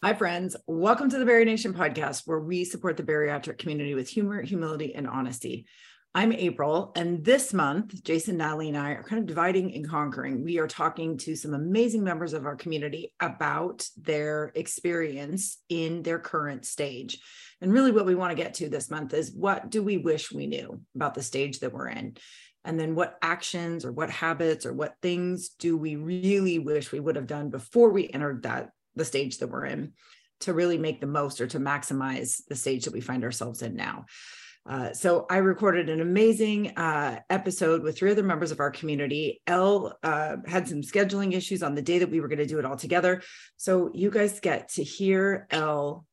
Hi, friends. Welcome to the Bari Nation podcast, where we support the bariatric community with humor, humility, and honesty. I'm April, and this month, Jason, Natalie, and I are kind of dividing and conquering. We are talking to some amazing members of our community about their experience in their current stage. And really, what we want to get to this month is what do we wish we knew about the stage that we're in? And then what actions or what habits or what things do we really wish we would have done before we entered that the stage that we're in to really make the most or to maximize the stage that we find ourselves in now. Uh, so I recorded an amazing uh, episode with three other members of our community. Elle uh, had some scheduling issues on the day that we were going to do it all together. So you guys get to hear Elle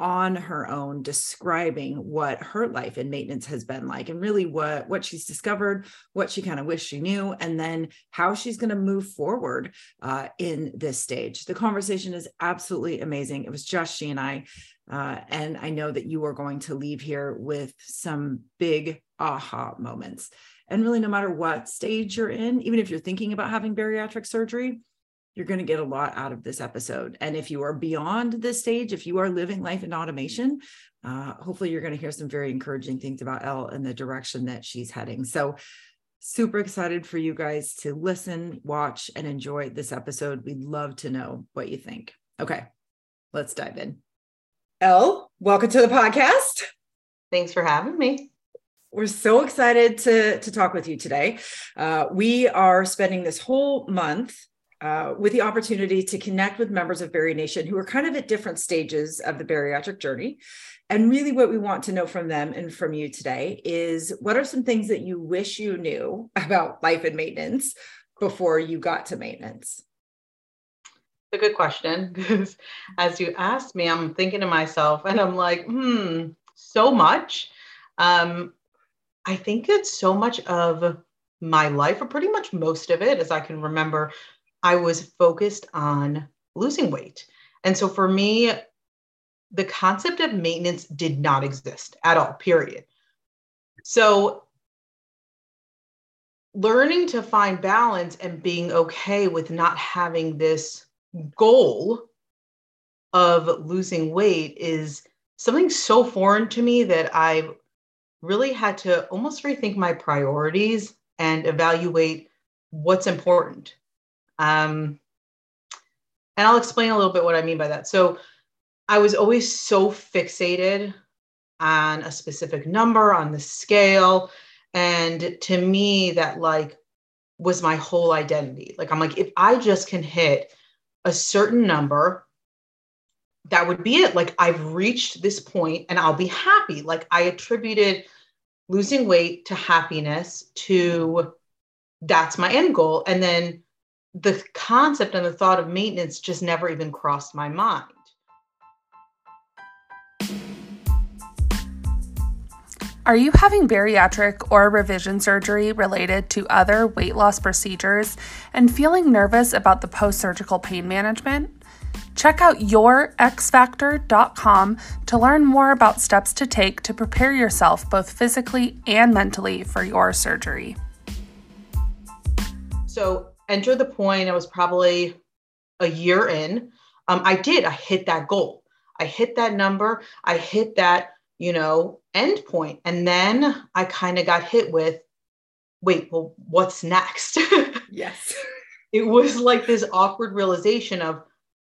on her own describing what her life in maintenance has been like and really what what she's discovered what she kind of wished she knew and then how she's going to move forward uh, in this stage. The conversation is absolutely amazing. It was just she and i uh, and i know that you are going to leave here with some big aha moments. And really no matter what stage you're in even if you're thinking about having bariatric surgery you're going to get a lot out of this episode. And if you are beyond this stage, if you are living life in automation, uh, hopefully you're going to hear some very encouraging things about Elle and the direction that she's heading. So, super excited for you guys to listen, watch, and enjoy this episode. We'd love to know what you think. Okay, let's dive in. Elle, welcome to the podcast. Thanks for having me. We're so excited to, to talk with you today. Uh, we are spending this whole month uh, with the opportunity to connect with members of Bari Nation who are kind of at different stages of the bariatric journey. And really, what we want to know from them and from you today is what are some things that you wish you knew about life and maintenance before you got to maintenance? It's a good question because as you asked me, I'm thinking to myself and I'm like, hmm, so much. Um, I think it's so much of my life, or pretty much most of it, as I can remember I was focused on losing weight. And so for me, the concept of maintenance did not exist at all, period. So learning to find balance and being okay with not having this goal of losing weight is something so foreign to me that I really had to almost rethink my priorities and evaluate what's important. Um, and I'll explain a little bit what I mean by that. So I was always so fixated on a specific number on the scale. And to me, that like was my whole identity. Like, I'm like, if I just can hit a certain number, that would be it. Like, I've reached this point and I'll be happy. Like, I attributed losing weight to happiness, to that's my end goal. And then the concept and the thought of maintenance just never even crossed my mind. Are you having bariatric or revision surgery related to other weight loss procedures and feeling nervous about the post surgical pain management? Check out yourxfactor.com to learn more about steps to take to prepare yourself both physically and mentally for your surgery. So, enter the point, I was probably a year in. Um, I did, I hit that goal. I hit that number. I hit that, you know, end point. And then I kind of got hit with, wait, well, what's next? yes. it was like this awkward realization of,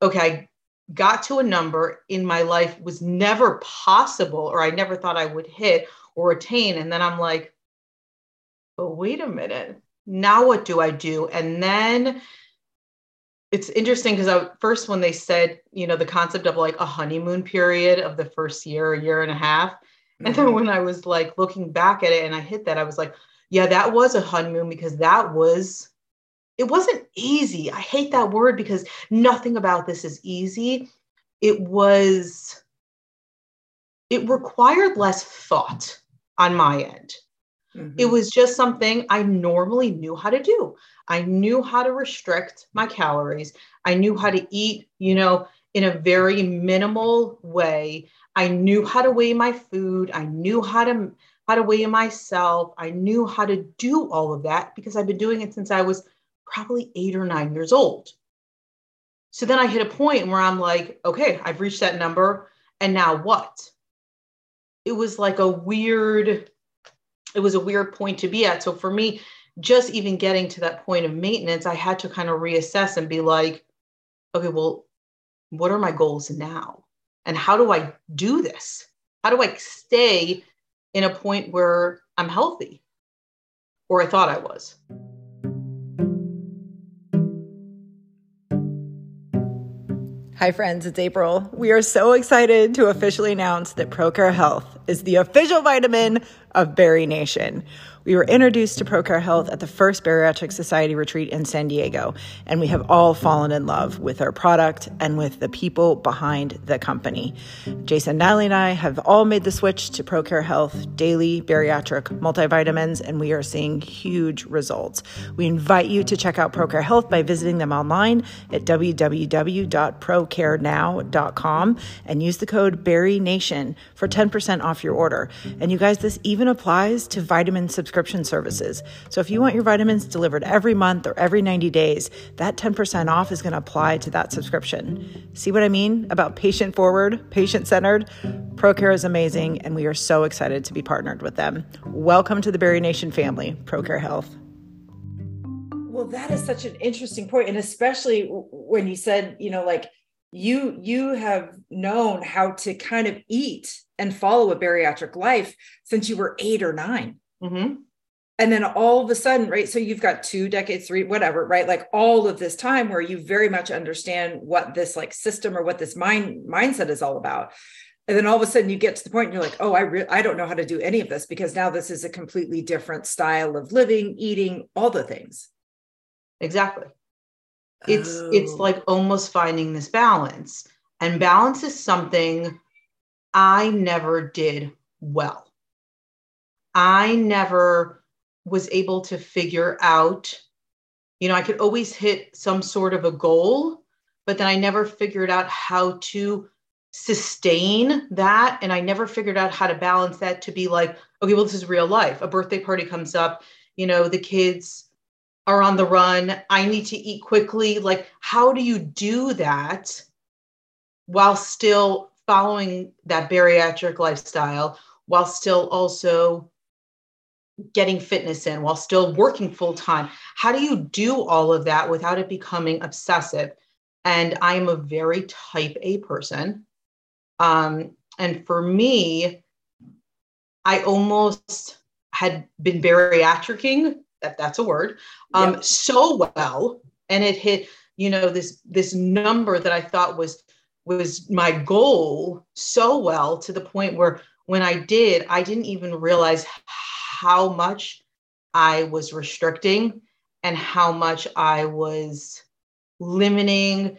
okay, I got to a number in my life was never possible, or I never thought I would hit or attain. And then I'm like, but wait a minute now what do I do? And then it's interesting because I first when they said, you know, the concept of like a honeymoon period of the first year, a year and a half. Mm-hmm. And then mm-hmm. when I was like looking back at it and I hit that, I was like, yeah, that was a honeymoon because that was it wasn't easy. I hate that word because nothing about this is easy. It was it required less thought on my end. Mm-hmm. It was just something I normally knew how to do. I knew how to restrict my calories. I knew how to eat, you know, in a very minimal way. I knew how to weigh my food. I knew how to how to weigh myself. I knew how to do all of that because I've been doing it since I was probably 8 or 9 years old. So then I hit a point where I'm like, okay, I've reached that number. And now what? It was like a weird, it was a weird point to be at. So for me, just even getting to that point of maintenance, I had to kind of reassess and be like, okay, well, what are my goals now? And how do I do this? How do I stay in a point where I'm healthy? Or I thought I was. Hi, friends, it's April. We are so excited to officially announce that ProCare Health is the official vitamin of Bari Nation. We were introduced to ProCare Health at the first Bariatric Society retreat in San Diego, and we have all fallen in love with our product and with the people behind the company. Jason Natalie and I have all made the switch to ProCare Health daily bariatric multivitamins, and we are seeing huge results. We invite you to check out ProCare Health by visiting them online at www.procarenow.com and use the code BariNation for 10% off your order. And you guys, this even applies to vitamin subscription services. So if you want your vitamins delivered every month or every 90 days, that 10% off is going to apply to that subscription. See what I mean about patient forward, patient centered? ProCare is amazing, and we are so excited to be partnered with them. Welcome to the Bari Nation family, ProCare Health. Well, that is such an interesting point, and especially when you said, you know, like you you have known how to kind of eat and follow a bariatric life since you were eight or 9 mm-hmm. and then all of a sudden right so you've got two decades three whatever right? Like all of this time where you very much understand what this like system or what this mind mindset is all about. And then all of a sudden you get to the point and you're like oh i re- i don't know how to do any of this because now this is a completely different style of living eating all the things. Exactly. It's oh. it's like almost finding this balance. And balance is something i never did well i never was able to figure out you know i could always hit some sort of a goal but then i never figured out how to sustain that and i never figured out how to balance that to be like okay well this is real life a birthday party comes up you know the kids are on the run. I need to eat quickly. Like, how do you do that while still following that bariatric lifestyle, while still also getting fitness in, while still working full time? How do you do all of that without it becoming obsessive? And I am a very type A person. Um, and for me, I almost had been bariatricing that that's a word um, yep. so well and it hit you know this this number that i thought was was my goal so well to the point where when i did i didn't even realize how much i was restricting and how much i was limiting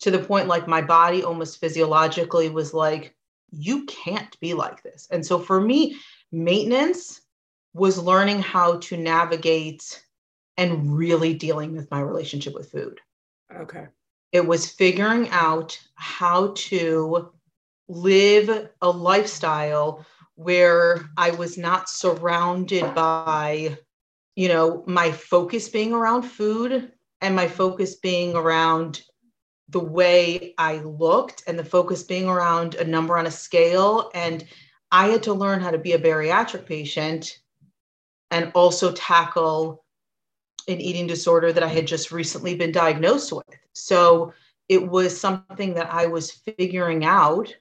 to the point like my body almost physiologically was like you can't be like this and so for me maintenance was learning how to navigate and really dealing with my relationship with food. Okay. It was figuring out how to live a lifestyle where I was not surrounded by, you know, my focus being around food and my focus being around the way I looked and the focus being around a number on a scale. And I had to learn how to be a bariatric patient and also tackle an eating disorder that I had just recently been diagnosed with. So it was something that I was figuring out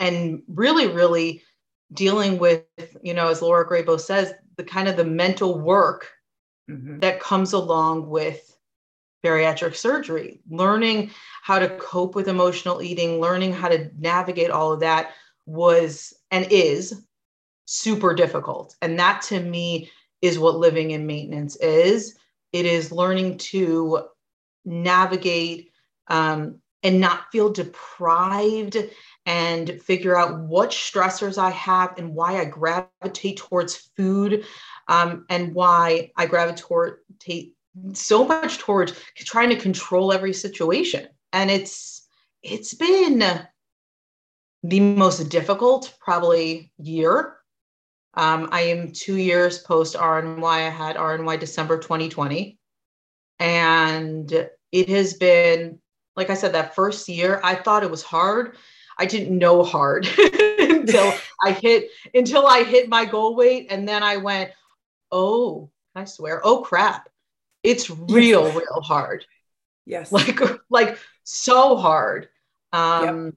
and really, really dealing with, you know, as Laura Grabo says, the kind of the mental work mm-hmm. that comes along with bariatric surgery, learning how to cope with emotional eating, learning how to navigate all of that was and is super difficult. And that to me is what living in maintenance is. It is learning to navigate um, and not feel deprived and figure out what stressors I have and why I gravitate towards food um, and why I gravitate so much towards trying to control every situation. And it's it's been the most difficult probably year um, I am two years post RNY. I had RNY December 2020. And it has been like I said, that first year, I thought it was hard. I didn't know hard until I hit until I hit my goal weight, and then I went, oh, I swear, oh crap, it's real, real hard. Yes, like like so hard. Um, yep.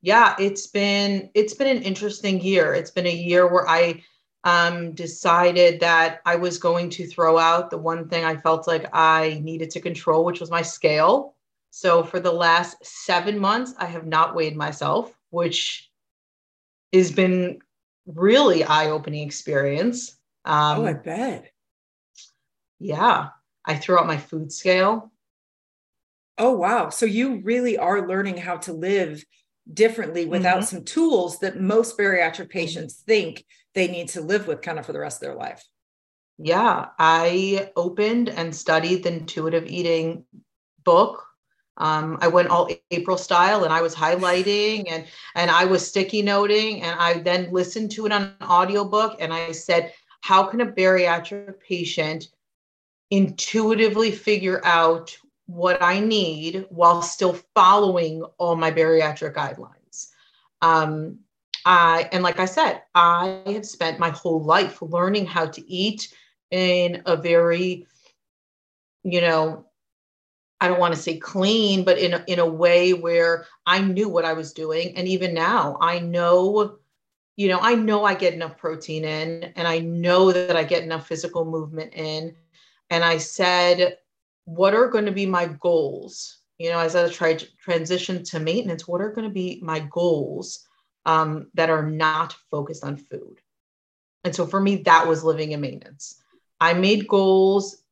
Yeah, it's been it's been an interesting year. It's been a year where I um, decided that I was going to throw out the one thing I felt like I needed to control, which was my scale. So for the last seven months, I have not weighed myself, which has been really eye-opening experience. Um, oh, I bet. Yeah, I threw out my food scale. Oh wow! So you really are learning how to live differently without mm-hmm. some tools that most bariatric patients think they need to live with kind of for the rest of their life. Yeah, I opened and studied the intuitive eating book. Um, I went all April style and I was highlighting and and I was sticky noting and I then listened to it on an audiobook and I said, how can a bariatric patient intuitively figure out what I need while still following all my bariatric guidelines? Um, I and like I said, I have spent my whole life learning how to eat in a very, you know, I don't want to say clean, but in a, in a way where I knew what I was doing. And even now, I know, you know, I know I get enough protein in, and I know that I get enough physical movement in. And I said, what are going to be my goals? You know, as I try to transition to maintenance, what are going to be my goals? um, that are not focused on food. And so for me, that was living in maintenance. I made goals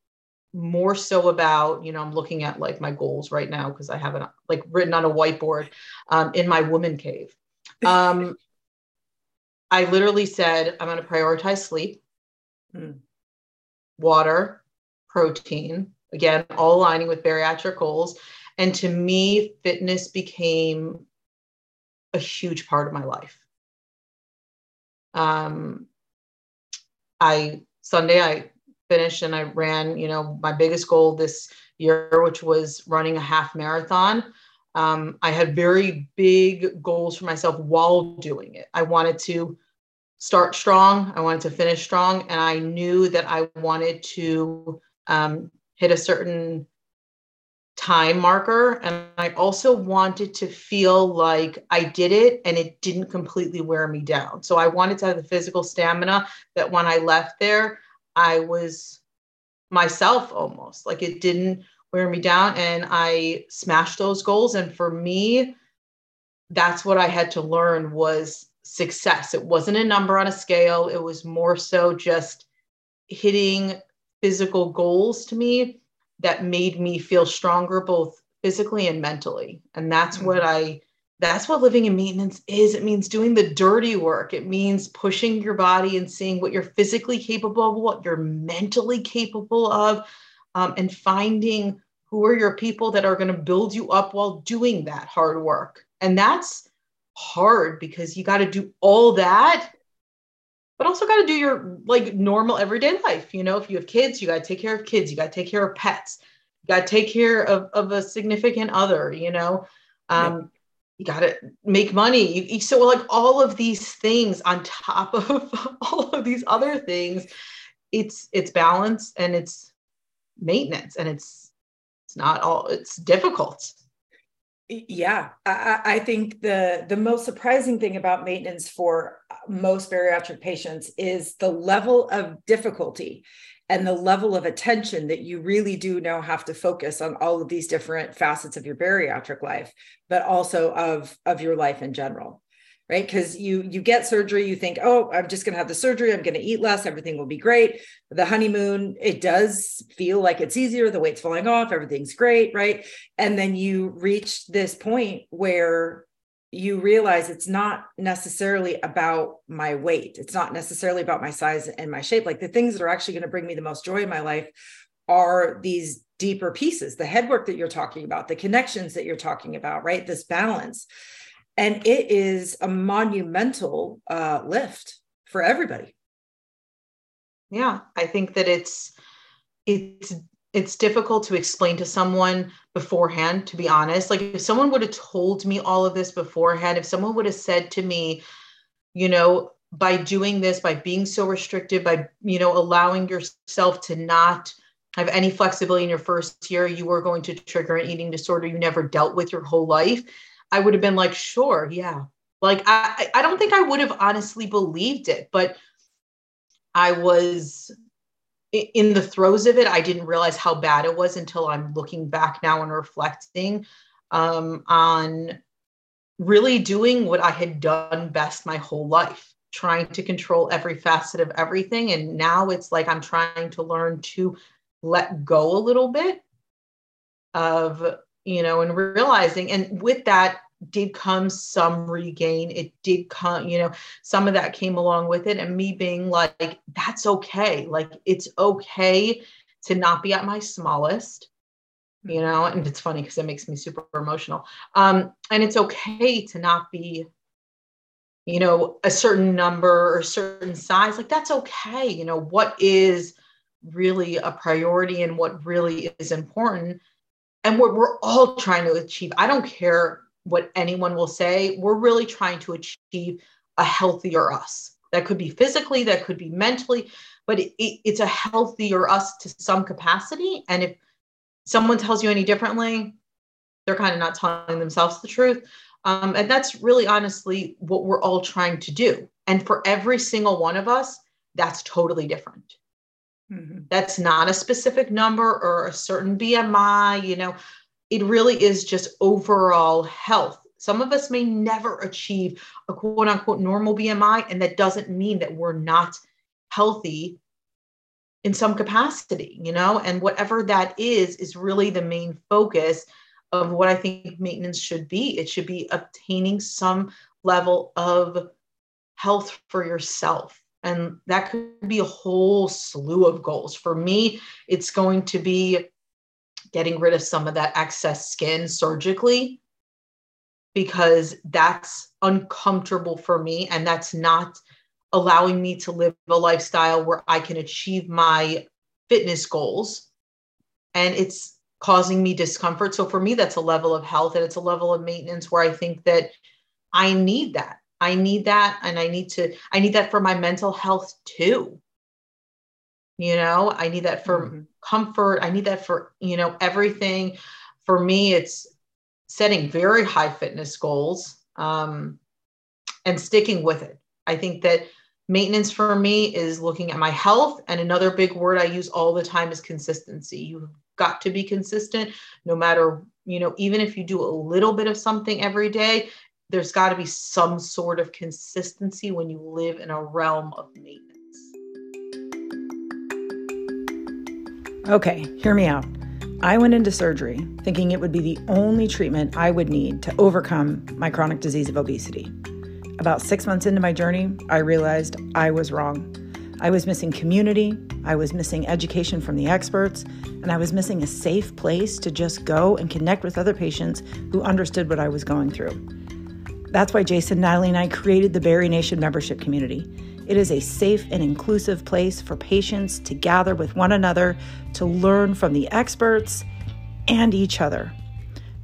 more so about, you know, I'm looking at like my goals right now because I have it like written on a whiteboard um, in my woman cave. Um, I literally said, I'm going to prioritize sleep, hmm. water, protein, again, all aligning with bariatric goals. And to me, fitness became a huge part of my life. Um, I Sunday I finished and I ran, you know, my biggest goal this year, which was running a half marathon. Um, I had very big goals for myself while doing it. I wanted to start strong. I wanted to finish strong, and I knew that I wanted to um, hit a certain time marker and i also wanted to feel like i did it and it didn't completely wear me down. So i wanted to have the physical stamina that when i left there i was myself almost like it didn't wear me down and i smashed those goals. And for me that's what i had to learn was success. It wasn't a number on a scale. It was more so just hitting physical goals to me that made me feel stronger both physically and mentally. And that's mm-hmm. what i that's what living in maintenance is. It means doing the dirty work. It means pushing your body and seeing what you're physically capable of what you're mentally capable of um, and finding who are your people that are going to build you up while doing that hard work. And that's hard because you got to do all that but also got to do your like normal everyday life. You know, if you have kids, you got to take care of kids, you got to take care of pets, you got to take care of, of a significant other, you know, um, you got to make money. You, so like all of these things on top of all of these other things, it's, it's balance and it's maintenance and it's, it's not all, it's difficult. Yeah, I, I, think the the most surprising thing about maintenance for most bariatric patients is the level of difficulty and the level of attention that you really do now have to focus on all of these different facets of your bariatric life, but also of of your life in general right? Because you you get surgery you think oh i'm just going to have the surgery i'm going to eat less everything will be great. The honeymoon it does feel like it's easier the weight's falling off everything's great right? And then you reach this point where you realize it's not necessarily about my weight it's not necessarily about my size and my shape. Like the things that are actually going to bring me the most joy in my life are these deeper pieces the head work that you're talking about the connections that you're talking about right? This balance and it is a monumental uh, lift for everybody yeah i think that it's it's it's difficult to explain to someone beforehand, to be honest. Like if someone would have told me all of this beforehand, if someone would have said to me, you know, by doing this, by being so restricted, by, you know, allowing yourself to not have any flexibility in your first year, you were going to trigger an eating disorder you never dealt with your whole life. I would have been like, sure, yeah. Like I, I don't think I would have honestly believed it, but I was in the throes of it, I didn't realize how bad it was until I'm looking back now and reflecting um, on really doing what I had done best my whole life, trying to control every facet of everything. And now it's like I'm trying to learn to let go a little bit of, you know, and realizing, and with that, did come some regain. It did come, you know, some of that came along with it. And me being like, that's okay. Like, it's okay to not be at my smallest, you know, and it's funny because it makes me super emotional. Um, and it's okay to not be, you know, a certain number or certain size. Like, that's okay. You know, what is really a priority and what really is important and what we're all trying to achieve. I don't care what anyone will say. We're really trying to achieve a healthier us. That could be physically, that could be mentally, but it, it, it's a healthier us to some capacity. And if someone tells you any differently, they're kind of not telling themselves the truth. Um, and that's really honestly what we're all trying to do. And for every single one of us, that's totally different. Mm-hmm. That's not a specific number or a certain BMI, you know, it really is just overall health. Some of us may never achieve a quote unquote normal BMI, and that doesn't mean that we're not healthy in some capacity, you know, and whatever that is, is really the main focus of what I think maintenance should be. It should be obtaining some level of health for yourself. And that could be a whole slew of goals. For me, it's going to be getting rid of some of that excess skin surgically because that's uncomfortable for me and that's not allowing me to live a lifestyle where I can achieve my fitness goals and it's causing me discomfort so for me that's a level of health and it's a level of maintenance where I think that I need that I need that and I need to I need that for my mental health too. You know i need that for mm-hmm. comfort i need that for you know everything. For me it's setting very high fitness goals um, and sticking with it. I think that maintenance for me is looking at my health and another big word i use all the time is consistency. You've got to be consistent no matter you know even if you do a little bit of something every day there's got to be some sort of consistency when you live in a realm of maintenance Okay, hear me out. I went into surgery thinking it would be the only treatment I would need to overcome my chronic disease of obesity. About six months into my journey, I realized I was wrong. I was missing community, I was missing education from the experts, and I was missing a safe place to just go and connect with other patients who understood what I was going through. That's why Jason, Natalie, and I created the Bari Nation membership community. It is a safe and inclusive place for patients to gather with one another to learn from the experts and each other.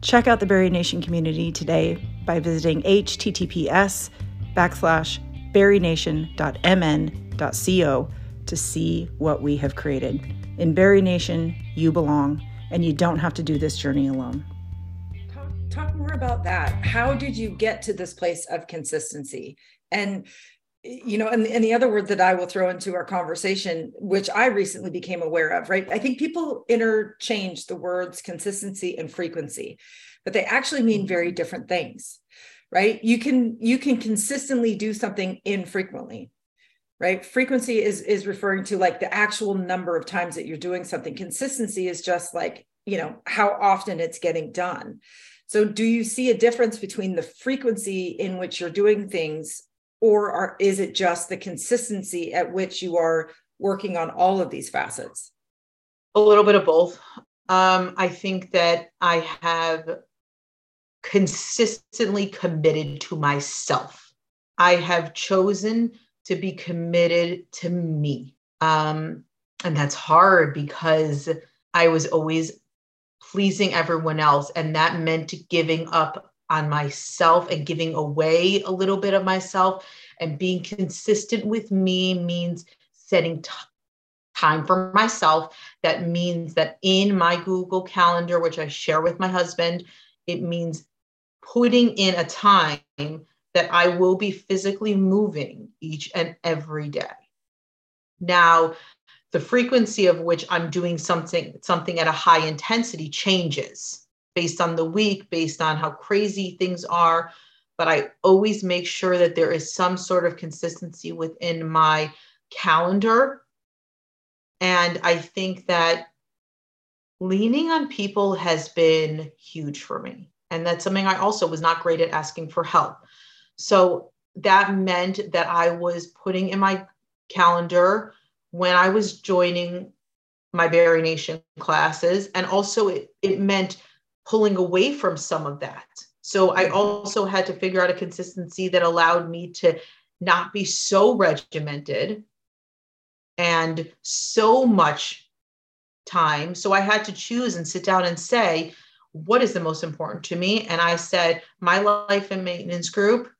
Check out the Bari Nation community today by visiting https backslash barination.mn.co to see what we have created. In Bari Nation, you belong, and you don't have to do this journey alone. Talk, more about that. How did you get to this place of consistency? And you know and, and the other word that i will throw into our conversation which i recently became aware of right i think people interchange the words consistency and frequency but they actually mean very mm-hmm. different things right you can you can consistently do something infrequently right frequency is is referring to like the actual number of times that you're doing something consistency is just like you know how often it's getting done so do you see a difference between the frequency in which you're doing things or are, is it just the consistency at which you are working on all of these facets? A little bit of both. Um, I think that I have consistently committed to myself. I have chosen to be committed to me. Um, and that's hard because I was always pleasing everyone else. And that meant giving up on myself and giving away a little bit of myself. And being consistent with me means setting t- time for myself. That means that in my Google Calendar, which I share with my husband, it means putting in a time that I will be physically moving each and every day. Now, the frequency of which I'm doing something something at a high intensity changes based on the week, based on how crazy things are, but I always make sure that there is some sort of consistency within my calendar. And I think that leaning on people has been huge for me. And that's something I also was not great at asking for help. So that meant that I was putting in my calendar when I was joining my Bari Nation classes. And also, it, it meant pulling away from some of that. So I also had to figure out a consistency that allowed me to not be so regimented and so much time. So I had to choose and sit down and say, what is the most important to me? And I said, my life and maintenance group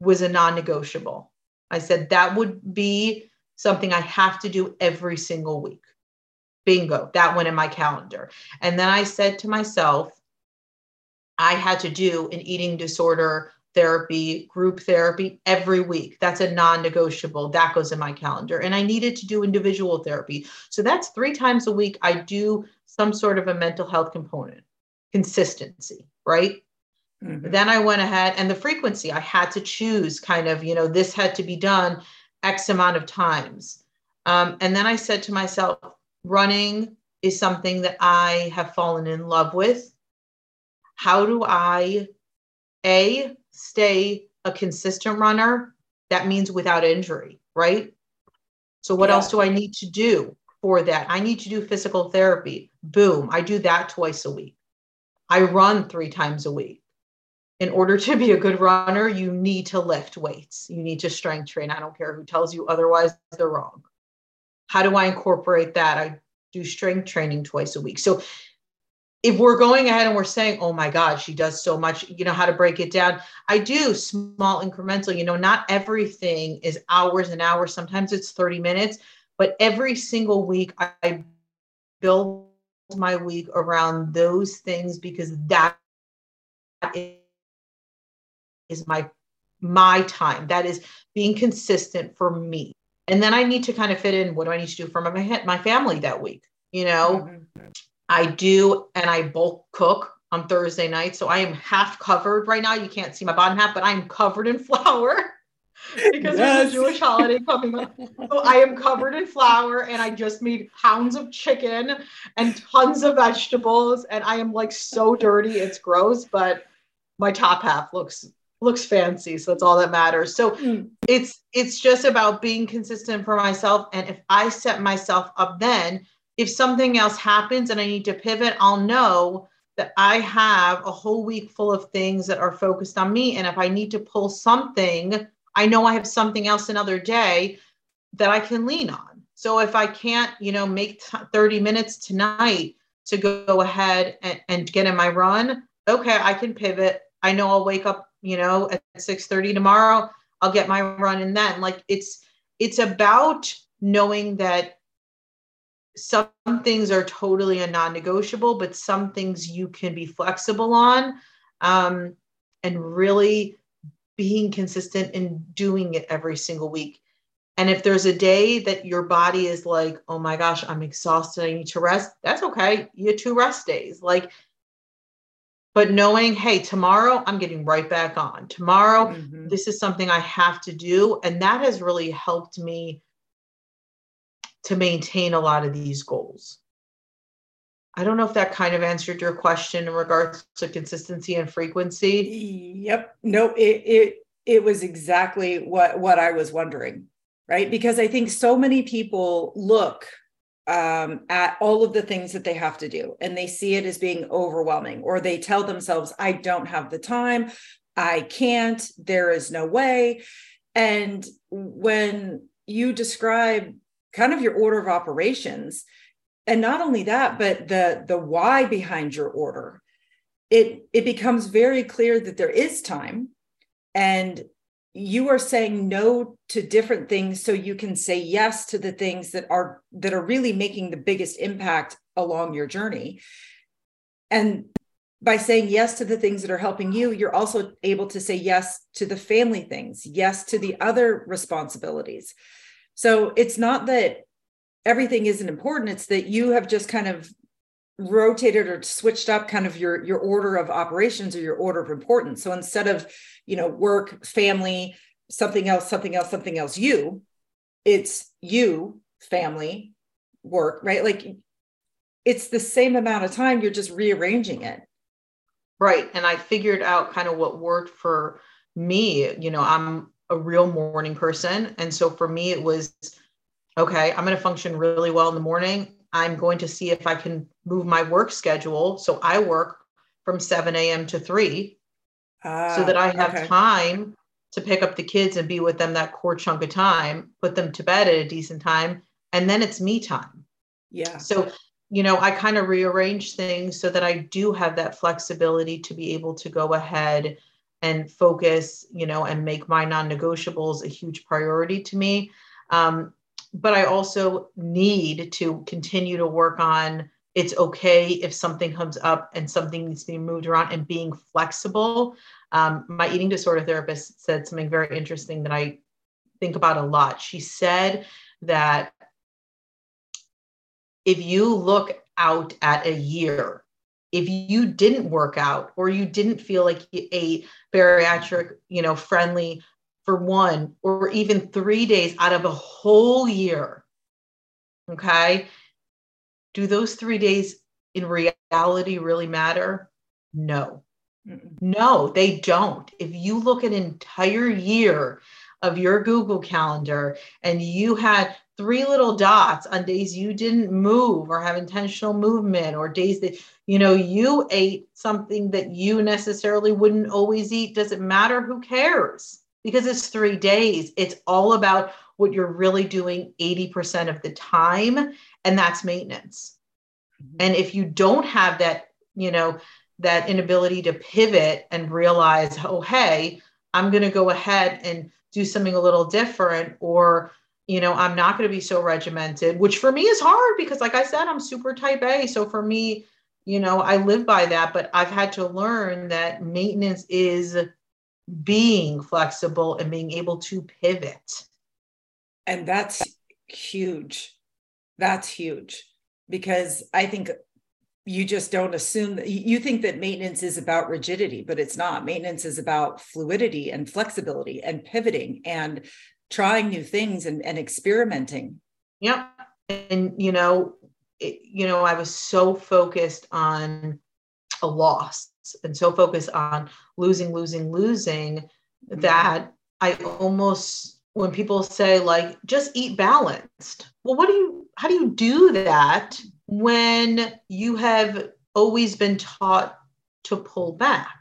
was a non negotiable. I said, that would be something I have to do every single week. Bingo, that went in my calendar. And then I said to myself, I had to do an eating disorder therapy, group therapy every week. That's a non negotiable. That goes in my calendar. And I needed to do individual therapy. So that's three times a week. I do some sort of a mental health component, consistency, right? Mm-hmm. Then I went ahead and the frequency, I had to choose kind of, you know, this had to be done X amount of times. Um, and then I said to myself, running is something that I have fallen in love with. How do I, A, stay a consistent runner? That means without injury, right? So, what yeah. else do I need to do for that? I need to do physical therapy. Boom, I do that twice a week. I run three times a week in order to be a good runner, you need to lift weights. You need to strength train. I don't care who tells you otherwise, they're wrong. How do I incorporate that? I do strength training twice a week. So if we're going ahead and we're saying, oh my God, she does so much, you know, how to break it down. I do small incremental, you know, not everything is hours and hours. Sometimes it's 30 minutes, but every single week I build my week around those things because that is is my my time that is being consistent for me and then i need to kind of fit in what do i need to do for my my family that week you know mm-hmm. i do and i bulk cook on thursday night so i am half covered right now you can't see my bottom half but i'm covered in flour because yes. there's a Jewish holiday coming up. So I am covered in flour and I just made pounds of chicken and tons of vegetables. And I am like so dirty. It's gross, but my top half looks looks fancy so that's all that matters. So mm. it's it's just about being consistent for myself and if i set myself up then if something else happens and i need to pivot i'll know that i have a whole week full of things that are focused on me and if i need to pull something i know i have something else another day that i can lean on. So if i can't you know make t- 30 minutes tonight to go ahead and, and get in my run okay i can pivot. I know i'll wake up you know, at 6:30 tomorrow, I'll get my run in then. Like it's it's about knowing that some things are totally a non-negotiable, but some things you can be flexible on, um, and really being consistent in doing it every single week. And if there's a day that your body is like, oh my gosh, I'm exhausted, I need to rest, that's okay. You two rest days. Like but knowing hey tomorrow i'm getting right back on. Tomorrow mm-hmm. this is something i have to do. And that has really helped me to maintain a lot of these goals. I don't know if that kind of answered your question in regards to consistency and frequency. Yep. No it it it was exactly what what i was wondering right? Because i think so many people look um, at all of the things that they have to do and they see it as being overwhelming or they tell themselves i don't have the time. I can't. There is no way. And when you describe kind of your order of operations and not only that but the the why behind your order it it becomes very clear that there is time and you are saying no to different things so you can say yes to the things that are that are really making the biggest impact along your journey. And by saying yes to the things that are helping you you're also able to say yes to the family things yes to the other responsibilities. So it's not that everything isn't important. It's that you have just kind of rotated or switched up kind of your your order of operations or your order of importance. So instead of you know work family something else something else something else you it's you family work right? Like it's the same amount of time you're just rearranging it. Right. And i figured out kind of what worked for me. You know i'm a real morning person. And so for me it was okay i'm going to function really well in the morning i'm going to see if i can move my work schedule. So i work from 7 a.m to 3 uh, so that i have okay. time to pick up the kids and be with them that core chunk of time put them to bed at a decent time and then it's me time. Yeah. So you know i kind of rearrange things so that i do have that flexibility to be able to go ahead and focus you know and make my non-negotiables a huge priority to me. Um, but I also need to continue to work on it's okay if something comes up and something needs to be moved around and being flexible. Um, my eating disorder therapist said something very interesting that I think about a lot. She said that if you look out at a year, if you didn't work out or you didn't feel like you ate bariatric, you know, friendly for one or even three days out of a whole year. Okay. Do those three days in reality really matter? No. No, they don't. If you look at an entire year of your Google Calendar and you had three little dots on days you didn't move or have intentional movement or days that you know you ate something that you necessarily wouldn't always eat does it matter who cares because it's three days. It's all about what you're really doing 80% of the time, and that's maintenance. Mm-hmm. And if you don't have that, you know, that inability to pivot and realize, oh, hey, I'm going to go ahead and do something a little different, or, you know, I'm not going to be so regimented, which for me is hard because, like I said, I'm super type A. So for me, you know, I live by that, but I've had to learn that maintenance is being flexible and being able to pivot. And that's huge. That's huge because I think you just don't assume that you think that maintenance is about rigidity, but it's not. Maintenance is about fluidity and flexibility and pivoting and trying new things and, and experimenting. Yep. And, you know, it, you know, I was so focused on a loss and so focused on losing, losing, losing mm-hmm. that I almost, when people say, like, just eat balanced, well, what do you, how do you do that when you have always been taught to pull back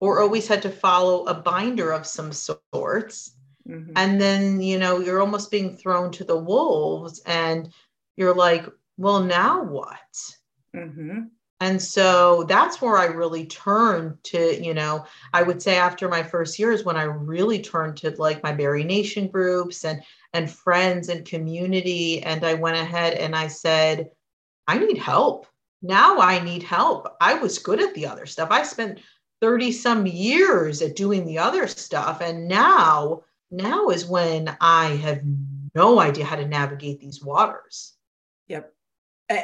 or always had to follow a binder of some sorts? Mm-hmm. And then, you know, you're almost being thrown to the wolves and you're like, well, now what? Mm-hmm. And so that's where I really turned to, you know, I would say after my first years when I really turned to like my Bari Nation groups and and friends and community. And I went ahead and I said, I need help. Now I need help. I was good at the other stuff. I spent 30 some years at doing the other stuff. And now, now is when I have no idea how to navigate these waters. Yep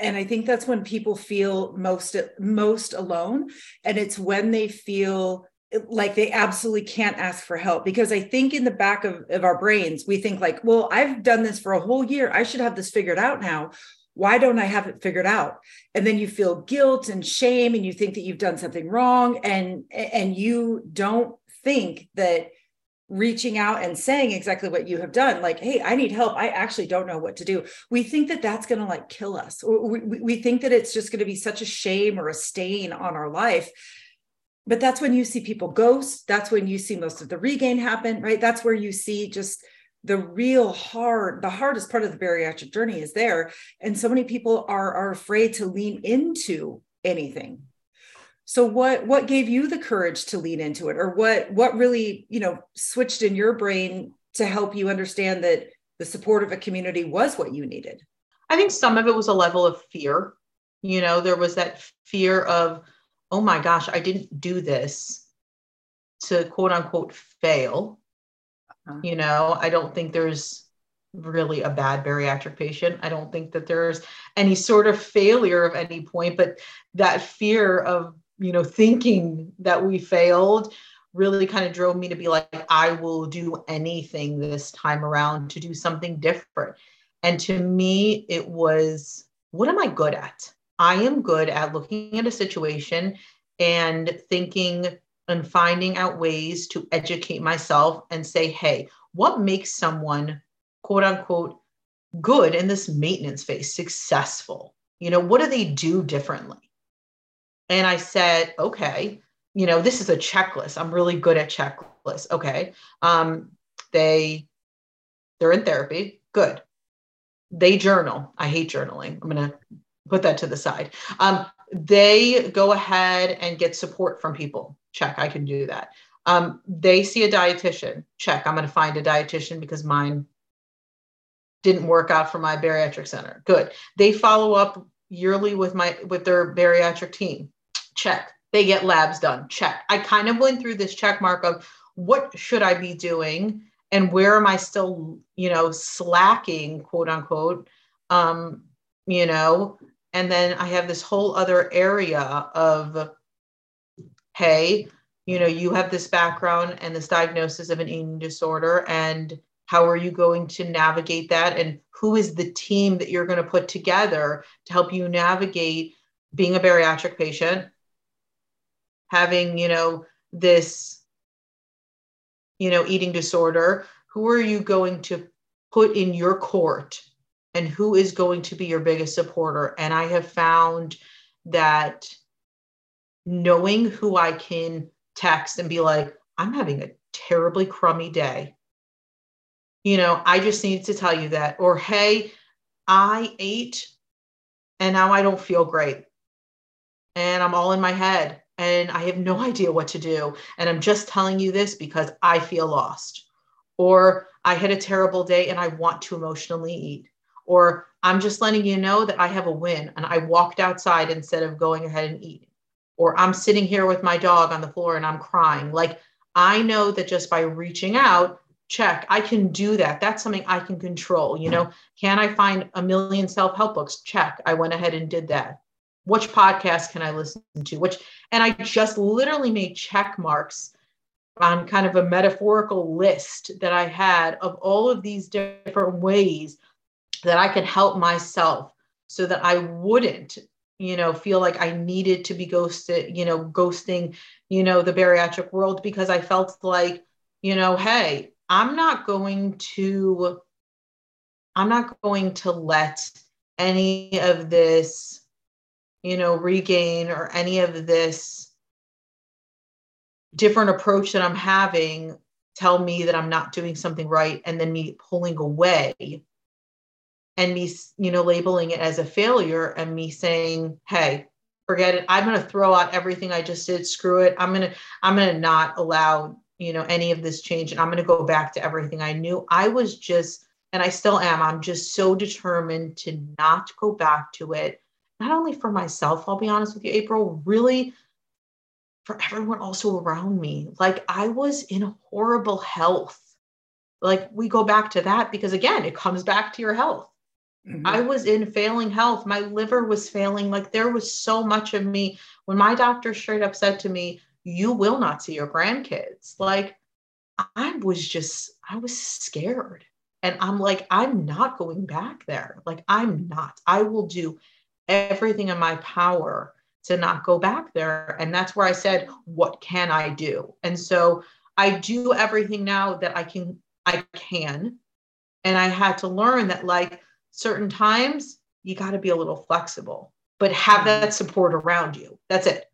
and i think that's when people feel most most alone and it's when they feel like they absolutely can't ask for help because i think in the back of, of our brains we think like well i've done this for a whole year. I should have this figured out now. Why don't i have it figured out? And then you feel guilt and shame and you think that you've done something wrong and and you don't think that reaching out and saying exactly what you have done like hey i need help. I actually don't know what to do. We think that that's going to like kill us. We, we think that it's just going to be such a shame or a stain on our life. But that's when you see people ghost. That's when you see most of the regain happen right? That's where you see just the real hard the hardest part of the bariatric journey is there. And so many people are are afraid to lean into anything so what what gave you the courage to lean into it or what what really you know switched in your brain to help you understand that the support of a community was what you needed i think some of it was a level of fear you know there was that fear of oh my gosh i didn't do this to quote unquote fail uh-huh. You know, I don't think there's really a bad bariatric patient. I don't think that there's any sort of failure of any point, but that fear of, you know, thinking that we failed really kind of drove me to be like, I will do anything this time around to do something different. And to me, it was, what am I good at? I am good at looking at a situation and thinking, and finding out ways to educate myself and say, hey, what makes someone quote unquote good in this maintenance phase, successful? You know, what do they do differently? And I said, okay, you know, this is a checklist. I'm really good at checklists. Okay. Um, they they're in therapy. Good. They journal. I hate journaling. I'm gonna put that to the side. Um, they go ahead and get support from people check i can do that um, they see a dietitian check i'm going to find a dietitian because mine didn't work out for my bariatric center good they follow up yearly with my with their bariatric team check. They get labs done. Check. I kind of went through this check mark of what should i be doing and where am i still you know slacking quote unquote um you know? And then i have this whole other area of hey, you know, you have this background and this diagnosis of an eating disorder, and how are you going to navigate that? And who is the team that you're going to put together to help you navigate being a bariatric patient, having, you know, this, you know, eating disorder? Who are you going to put in your court? And who is going to be your biggest supporter? And I have found that knowing who I can text and be like, I'm having a terribly crummy day. You know, I just need to tell you that. Or, hey, I ate and now I don't feel great. And I'm all in my head and I have no idea what to do. And I'm just telling you this because I feel lost. Or I had a terrible day and I want to emotionally eat. Or I'm just letting you know that I have a win and I walked outside instead of going ahead and eating or I'm sitting here with my dog on the floor and I'm crying. Like I know that just by reaching out, check, I can do that. That's something I can control. You know, can I find a million self help books? Check. I went ahead and did that. Which podcast can I listen to? Which, and I just literally made check marks on kind of a metaphorical list that I had of all of these different ways that I could help myself so that I wouldn't you know feel like i needed to be ghosted you know ghosting you know the bariatric world because i felt like you know hey i'm not going to i'm not going to let any of this you know regain or any of this different approach that i'm having tell me that i'm not doing something right and then me pulling away and me you know labeling it as a failure and me saying hey forget it. I'm going to throw out everything i just did. Screw it. I'm going to i'm going to not allow you know any of this change and i'm going to go back to everything i knew. I was just and i still am i'm just so determined to not go back to it not only for myself i'll be honest with you april really for everyone also around me like i was in horrible health like we go back to that because again it comes back to your health Mm-hmm. I was in failing health. My liver was failing. Like there was so much of me. When my doctor straight up said to me, You will not see your grandkids, like I was just, I was scared. And I'm like, I'm not going back there. Like, I'm not. I will do everything in my power to not go back there. And that's where I said, What can I do? And so I do everything now that I can, I can. And I had to learn that, like, certain times you got to be a little flexible but have that support around you that's it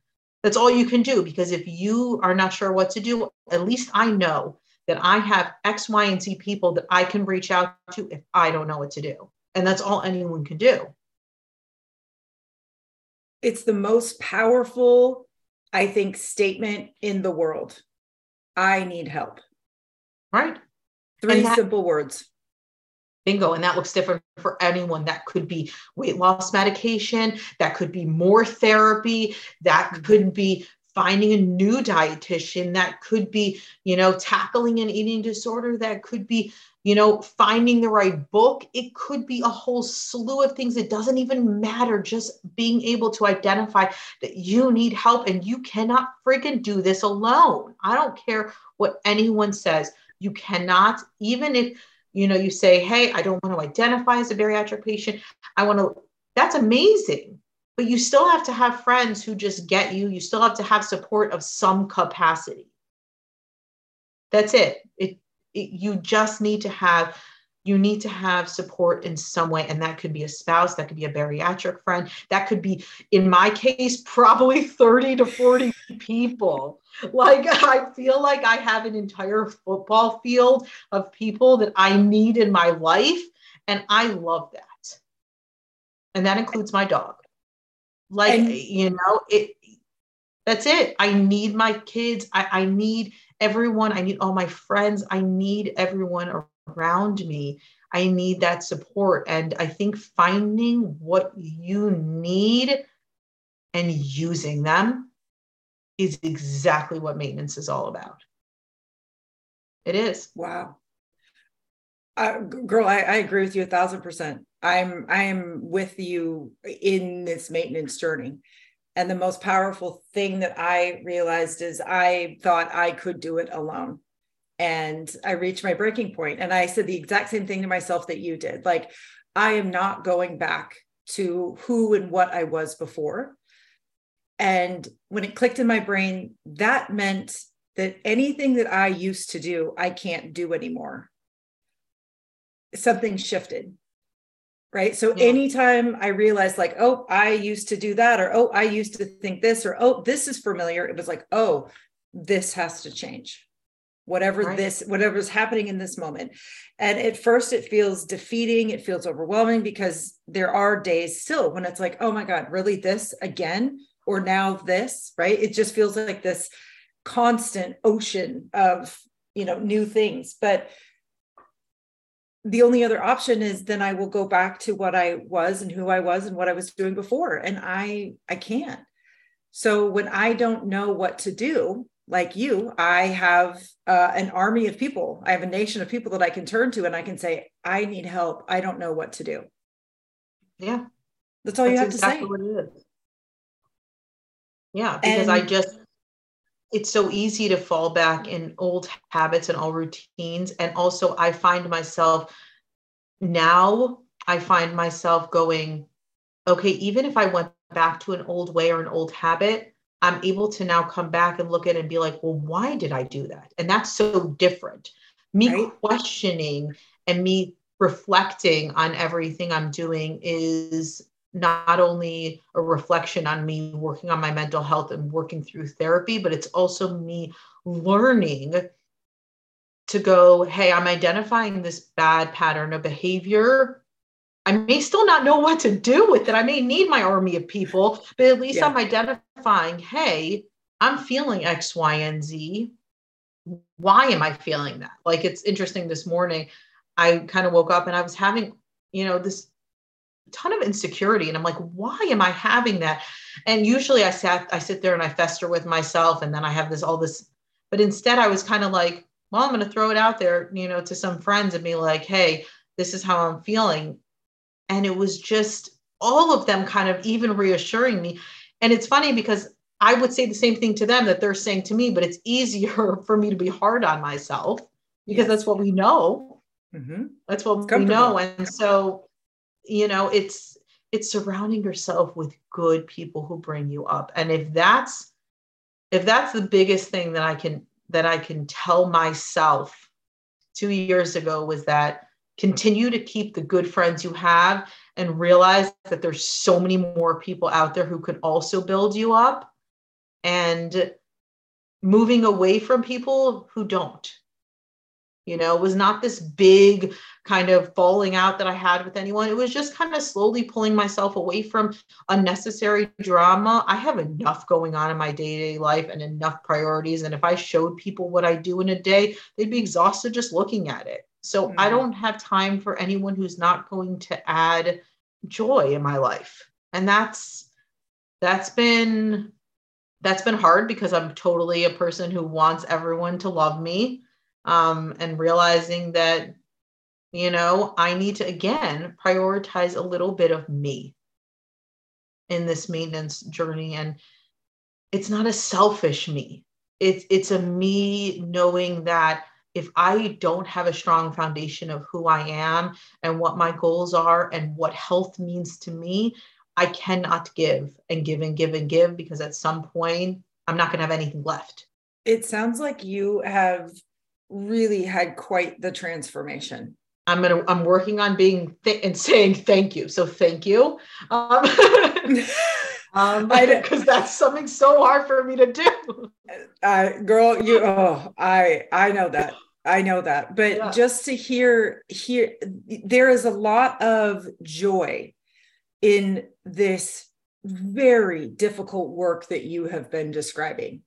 that's all you can do because if you are not sure what to do at least i know that I have X, Y, and Z people that I can reach out to if I don't know what to do. And that's all anyone can do. It's the most powerful, I think, statement in the world. I need help. Right. Three that, simple words. Bingo. And that looks different for anyone. That could be weight loss medication, that could be more therapy, that mm-hmm. could be finding a new dietitian that could be you know tackling an eating disorder that could be you know finding the right book it could be a whole slew of things it doesn't even matter just being able to identify that you need help and you cannot freaking do this alone i don't care what anyone says you cannot even if you know you say hey i don't want to identify as a bariatric patient i want to that's amazing but you still have to have friends who just get you. You still have to have support of some capacity. That's it. It, it you just need to have you need to have support in some way and that could be a spouse that could be a bariatric friend that could be in my case probably 30 to 40 people like i feel like i have an entire football field of people that i need in my life and i love that and that includes my dog like, and, you know, it that's it. I need my kids. I, I need everyone. I need all my friends. I need everyone around me. I need that support. And I think finding what you need and using them is exactly what maintenance is all about. It is. Wow. Uh, girl, I, I agree with you a thousand percent. I'm I am with you in this maintenance journey. And the most powerful thing that I realized is I thought I could do it alone. And I reached my breaking point. and I said the exact same thing to myself that you did. Like I am not going back to who and what I was before. And when it clicked in my brain, that meant that anything that I used to do, I can't do anymore. Something shifted right? So yeah. anytime i realized like oh i used to do that or oh i used to think this or oh this is familiar it was like oh this has to change. Whatever right. this whatever's happening in this moment. And at first it feels defeating it feels overwhelming because there are days still when it's like oh my god really this again or now this right? It just feels like this constant ocean of you know new things. But the only other option is then I will go back to what I was and who I was and what I was doing before. And I I can't. So when I don't know what to do, like you, I have uh, an army of people. I have a nation of people that I can turn to, and I can say, "I need help. I don't know what to do." Yeah, that's all that's you have exactly to say. What it is. Yeah, because and, I just it's so easy to fall back in old habits and old routines. And also, I find myself now, I find myself going, okay, even if I went back to an old way or an old habit, I'm able to now come back and look at it and be like, well, why did I do that? And that's so different. Me right? questioning and me reflecting on everything I'm doing is not only a reflection on me working on my mental health and working through therapy, but it's also me learning to go, hey, I'm identifying this bad pattern of behavior. I may still not know what to do with it. I may need my army of people, but at least yeah. I'm identifying, hey, I'm feeling X, Y, and Z. Why am I feeling that? Like it's interesting this morning. I kind of woke up and I was having, you know, this ton of insecurity and i'm like why am i having that? And usually i sat i sit there and i fester with myself and then i have this all this but instead i was kind of like well i'm going to throw it out there you know to some friends and be like hey this is how i'm feeling. And it was just all of them kind of even reassuring me. And it's funny because i would say the same thing to them that they're saying to me but it's easier for me to be hard on myself because yes. that's what we know. Mm-hmm. that's what we know. and so you know it's it's surrounding yourself with good people who bring you up. And if that's if that's the biggest thing that i can that i can tell myself two years ago was that continue to keep the good friends you have and realize that there's so many more people out there who can also build you up and moving away from people who don't You know, it was not this big kind of falling out that I had with anyone. It was just kind of slowly pulling myself away from unnecessary drama. I have enough going on in my day to day life and enough priorities. And if I showed people what I do in a day, they'd be exhausted just looking at it. So mm-hmm. I don't have time for anyone who's not going to add joy in my life. And that's that's been that's been hard because I'm totally a person who wants everyone to love me um, and realizing that, you know, I need to again prioritize a little bit of me in this maintenance journey. And it's not a selfish me. It's it's a me knowing that if I don't have a strong foundation of who I am and what my goals are and what health means to me, I cannot give and give and give and give because at some point I'm not going to have anything left. It sounds like you have really had quite the transformation. I'm gonna. I'm working on being th- and saying thank you. So thank you, um, um, because that's something so hard for me to do. Uh, girl, you. Oh, I I know that. I know that. But yeah. just to hear here, there is a lot of joy in this very difficult work that you have been describing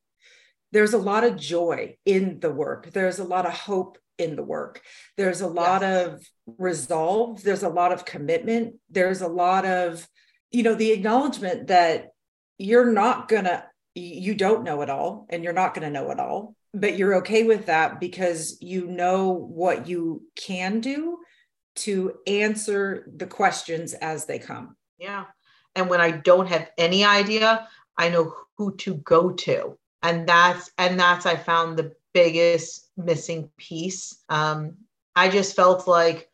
there's a lot of joy in the work. There's a lot of hope in the work. There's a lot yes. of resolve. There's a lot of commitment. There's a lot of you know the acknowledgement that you're not gonna you don't know it all and you're not gonna know it all but you're okay with that because you know what you can do to answer the questions as they come. Yeah. And when i don't have any idea i know who to go to and that's and that's i found the biggest missing piece. Um i just felt like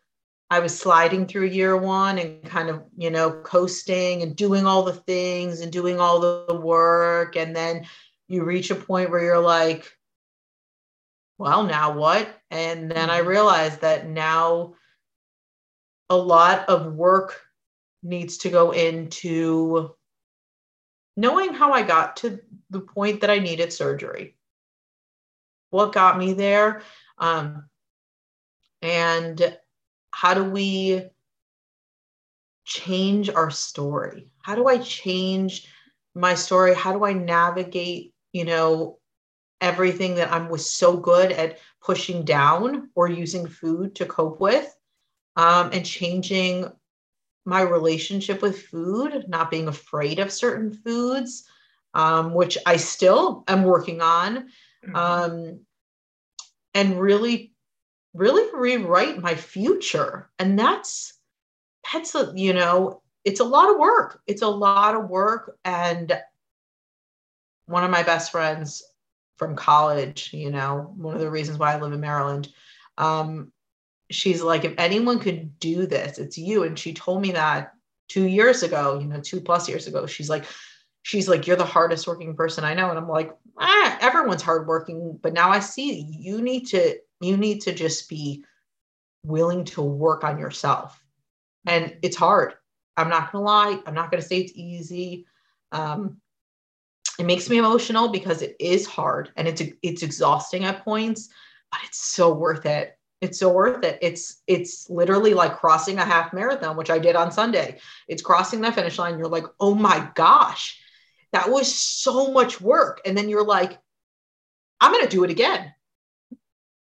i was sliding through year one and kind of you know coasting and doing all the things and doing all the work. And then you reach a point where you're like well now what? And then i mm-hmm. realized that now a lot of work needs to go into knowing how I got to the point that I needed surgery, what got me there, um, and how do we change our story? How do I change my story? How do I navigate, you know, everything that I was so good at pushing down or using food to cope with, um, and changing my relationship with food, not being afraid of certain foods, um, which I still am working on, mm-hmm. um, and really, really rewrite my future. And that's that's a you know it's a lot of work. It's a lot of work, and one of my best friends from college, you know, one of the reasons why I live in Maryland, um, she's like, if anyone could do this, it's you. And she told me that two years ago, you know, two plus years ago. She's like, she's like, you're the hardest working person I know. And I'm like, ah, everyone's hardworking, but now I see you need to, you need to just be willing to work on yourself. And it's hard. I'm not gonna lie. I'm not gonna say it's easy. Um, it makes me emotional because it is hard and it's it's exhausting at points, but it's so worth it it's so worth it. It's it's literally like crossing a half marathon which i did on sunday. It's crossing the finish line. You're like oh my gosh that was so much work. And then you're like i'm going to do it again.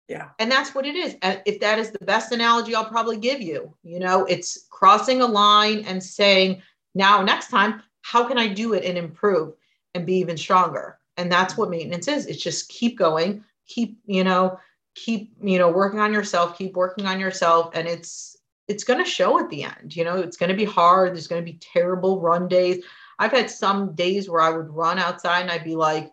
Yeah. And that's what it is. Uh, if that is the best analogy i'll probably give you you know it's crossing a line and saying now next time how can i do it and improve and be even stronger? And that's what maintenance is. It's just keep going keep you know keep you know working on yourself keep working on yourself and it's it's going to show at the end you know it's going to be hard there's going to be terrible run days. I've had some days where i would run outside and i'd be like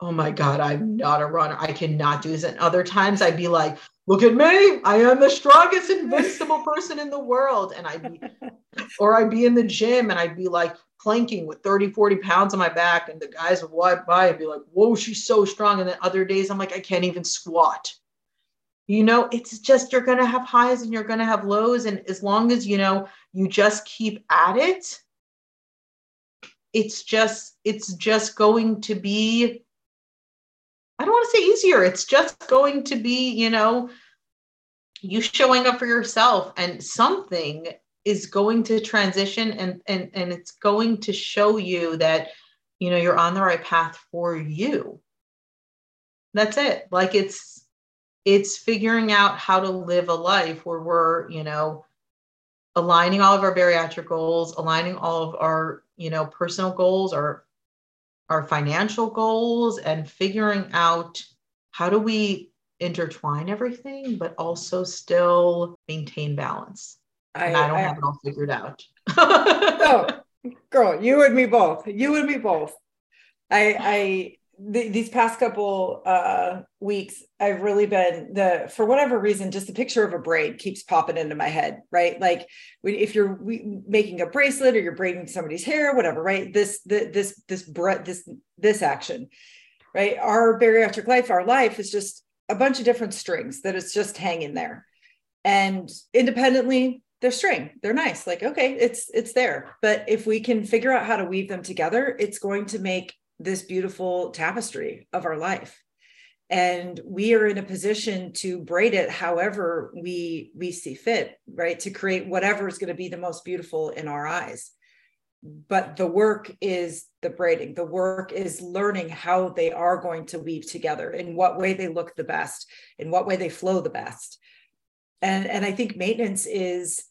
oh my god i'm not a runner. I cannot do this. And other times i'd be like look at me. I am the strongest invincible person in the world. And i'd be or i'd be in the gym and i'd be like planking with 30 40 pounds on my back and the guys would walk by and be like whoa she's so strong. And then other days i'm like i can't even squat you know it's just you're going to have highs and you're going to have lows and as long as you know you just keep at it it's just it's just going to be i don't want to say easier it's just going to be you know you showing up for yourself and something is going to transition and and and it's going to show you that you know you're on the right path for you. That's it. Like it's it's figuring out how to live a life where we're you know aligning all of our bariatric goals aligning all of our you know personal goals our our financial goals and figuring out how do we intertwine everything but also still maintain balance I, and I don't I, have it all figured out. oh, girl, you and me both. You and me both. I, I, th- these past couple uh, weeks, I've really been the for whatever reason, just the picture of a braid keeps popping into my head. Right, like if you're making a bracelet or you're braiding somebody's hair, whatever. Right, this the, this this this this action. Right, our bariatric life, our life is just a bunch of different strings that it's just hanging there, and independently they're string they're nice like okay it's it's there but if we can figure out how to weave them together it's going to make this beautiful tapestry of our life. And we are in a position to braid it however we we see fit right? To create whatever is going to be the most beautiful in our eyes. But the work is the braiding. The work is learning how they are going to weave together in what way they look the best in what way they flow the best. And and i think maintenance is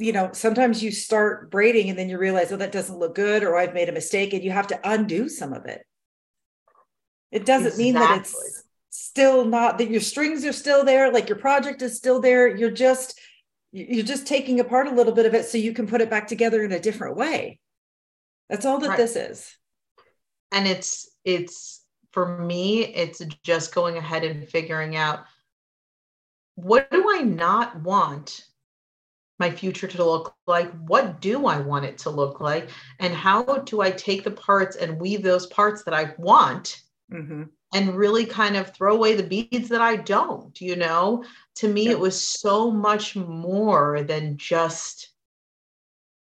you know, sometimes you start braiding and then you realize, oh, that doesn't look good, or I've made a mistake, and you have to undo some of it. It doesn't exactly. mean that it's still not that your strings are still there, like your project is still there. You're just you're just taking apart a little bit of it so you can put it back together in a different way. That's all that right. this is. And it's it's for me, it's just going ahead and figuring out what do I not want my future to look like? What do I want it to look like? And how do I take the parts and weave those parts that I want mm-hmm. and really kind of throw away the beads that I don't? You know, to me, yeah. it was so much more than just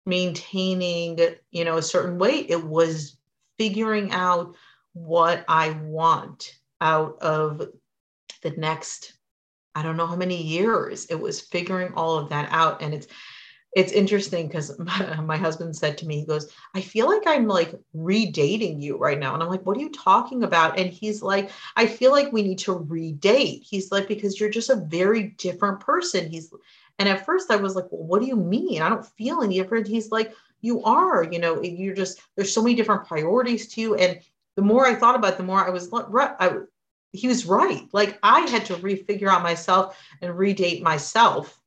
maintaining, you know, a certain weight. It was figuring out what I want out of the next I don't know how many years it was figuring all of that out. And it's, it's interesting because my, my, husband said to me, he goes, I feel like I'm like redating you right now. And I'm like, what are you talking about? And he's like, I feel like we need to redate. He's like, because you're just a very different person. He's, and at first I was like, well, what do you mean? I don't feel any different. He's like, you are, you know, you're just, there's so many different priorities to you. And the more I thought about it, the more I was, I, he was right. Like I had to refigure out myself and redate myself.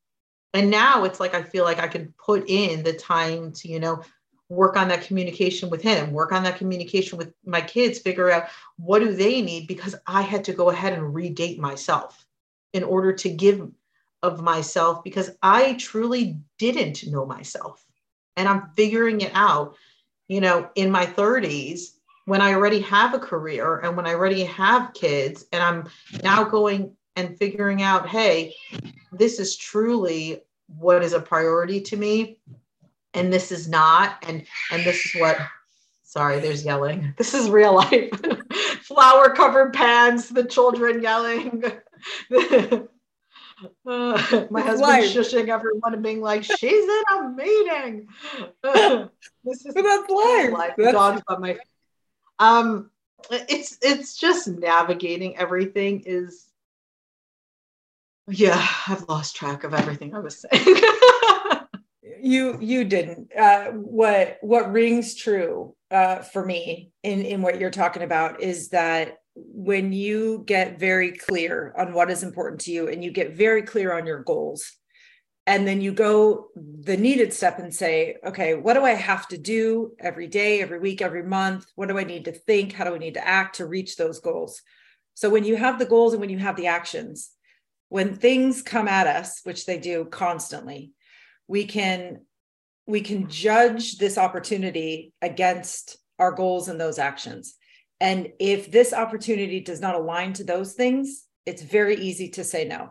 And now it's like I feel like I can put in the time to, you know, work on that communication with him, work on that communication with my kids, figure out what do they need because I had to go ahead and redate myself in order to give of myself because I truly didn't know myself. And I'm figuring it out, you know, in my 30s when I already have a career and when I already have kids, and I'm now going and figuring out, hey, this is truly what is a priority to me, and this is not, and and this is what. Sorry, there's yelling. This is real life. Flour covered pans, the children yelling. Uh, my husband life. shushing everyone and being like, "She's in a meeting." This is but that's life. life. That's... Dogs on my um it's it's just navigating everything is yeah i've lost track of everything i was saying. You you didn't. Uh, what what rings true uh, for me in in what you're talking about is that when you get very clear on what is important to you and you get very clear on your goals and then you go the needed step and say okay what do i have to do every day every week every month? What do i need to think? How do i need to act to reach those goals? So when you have the goals and when you have the actions when things come at us which they do constantly we can we can judge this opportunity against our goals and those actions. And if this opportunity does not align to those things it's very easy to say no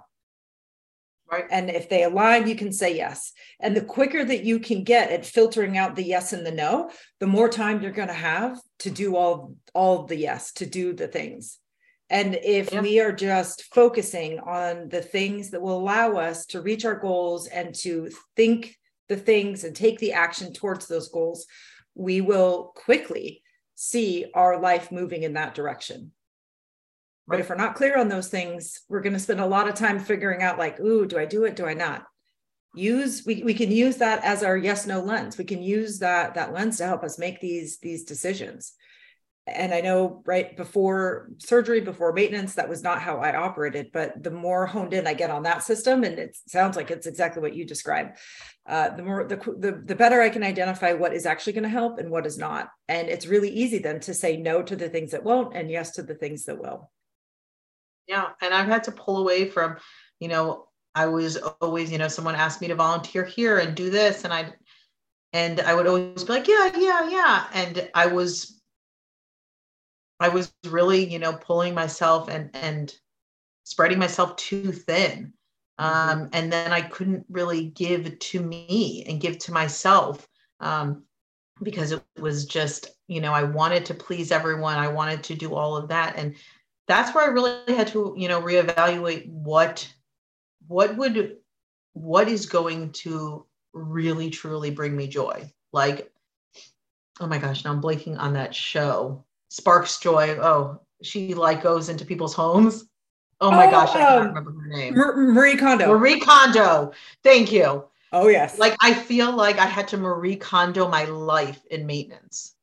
Right. And if they align, you can say yes. And the quicker that you can get at filtering out the yes and the no, the more time you're going to have to do all all the yes, to do the things. And if Yeah. we are just focusing on the things that will allow us to reach our goals and to think the things and take the action towards those goals, we will quickly see our life moving in that direction. But if we're not clear on those things, we're going to spend a lot of time figuring out, like, ooh, do I do it? Do I not? Use we, we can use that as our yes no lens. We can use that that lens to help us make these these decisions. And I know right before surgery, before maintenance, that was not how I operated. But the more honed in I get on that system, and it sounds like it's exactly what you described, uh, the more the, the the better I can identify what is actually going to help and what is not. And it's really easy then to say no to the things that won't and yes to the things that will. Yeah. And I've had to pull away from, you know, I was always, you know, someone asked me to volunteer here and do this. And I, and I would always be like, yeah, yeah, yeah. And I was, I was really, you know, pulling myself and, and spreading myself too thin. Um, and then I couldn't really give to me and give to myself. Um, because it was just, you know, I wanted to please everyone. I wanted to do all of that. And that's where I really had to, you know, reevaluate what what would what is going to really truly bring me joy. Like, oh my gosh, now I'm blanking on that show. Sparks Joy. Oh, she like goes into people's homes. Oh my Oh, gosh, I can't um, remember her name. Marie Kondo. Marie Kondo. Thank you. oh yes. Like I feel like I had to Marie Kondo my life in maintenance.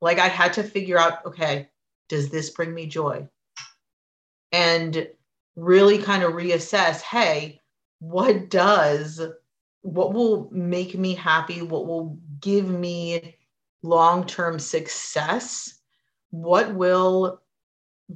Like I had to figure out, okay, does this bring me joy? And really kind of reassess, hey, what does what will make me happy? What will give me long-term success? What will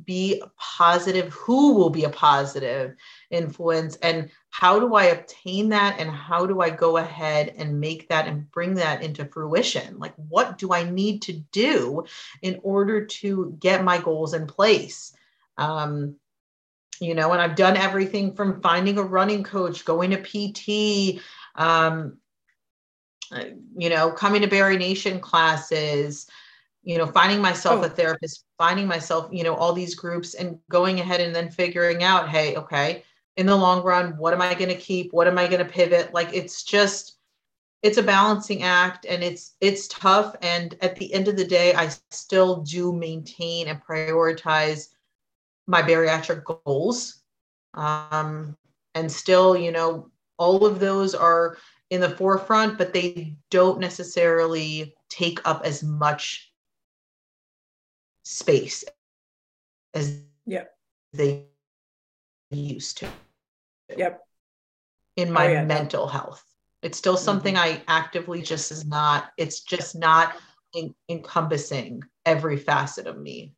be positive? Who will be a positive influence? And how do I obtain that? And how do I go ahead and make that and bring that into fruition? Like, what do I need to do in order to get my goals in place? Um, you know, and I've done everything from finding a running coach, going to PT, um, you know, coming to Bari Nation classes, you know, finding myself Oh. a therapist, finding myself, you know, all these groups and going ahead and then figuring out, hey, okay, in the long run, what am I going to keep? What am I going to pivot? Like it's just, it's a balancing act and it's it's tough and at the end of the day i still do maintain and prioritize my bariatric goals. Um, and still you know all of those are in the forefront but they don't necessarily take up as much space as they used to. Yep. in my Oh, yeah, mental health. It's still something i actively just is not it's just not en- encompassing every facet of me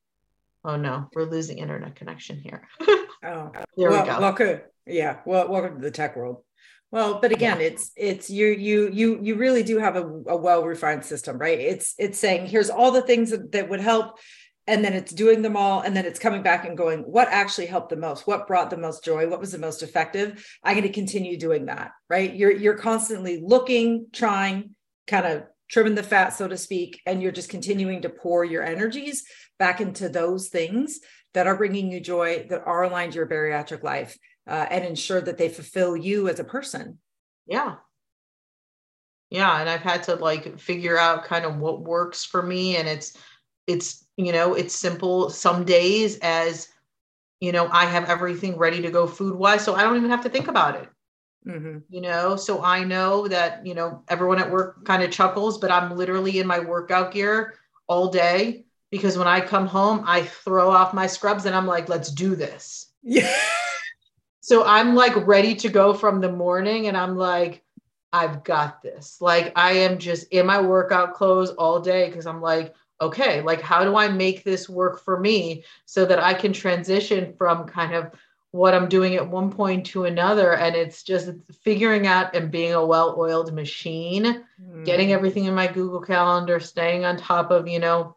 oh no we're losing internet connection here Oh, uh, there well, we go Welcome, yeah. Well, welcome to the tech world. Well, but again, it's it's you you you you really do have a, a well refined system, right? It's it's saying here's all the things that, that would help, and then it's doing them all, and then it's coming back and going, what actually helped the most? What brought the most joy? What was the most effective? I'm going to continue doing that, right? You're you're constantly looking, trying, kind of trimming the fat, so to speak, and you're just continuing to pour your energies back into those things that are bringing you joy, that are aligned to your bariatric life, uh, and ensure that they fulfill you as a person. yeah yeah and i've had to like figure out kind of what works for me and it's it's you know it's simple some days as you know i have everything ready to go food wise so i don't even have to think about it Mhm. you know so i know that you know everyone at work kind of chuckles but i'm literally in my workout gear all day because when i come home i throw off my scrubs and i'm like let's do this. Yeah. so i'm like ready to go from the morning and i'm like i've got this. Like i am just in my workout clothes all day because i'm like okay like how do i make this work for me so that i can transition from kind of what i'm doing at one point to another? And it's just figuring out and being a well-oiled machine getting mm. everything in my google calendar staying on top of you know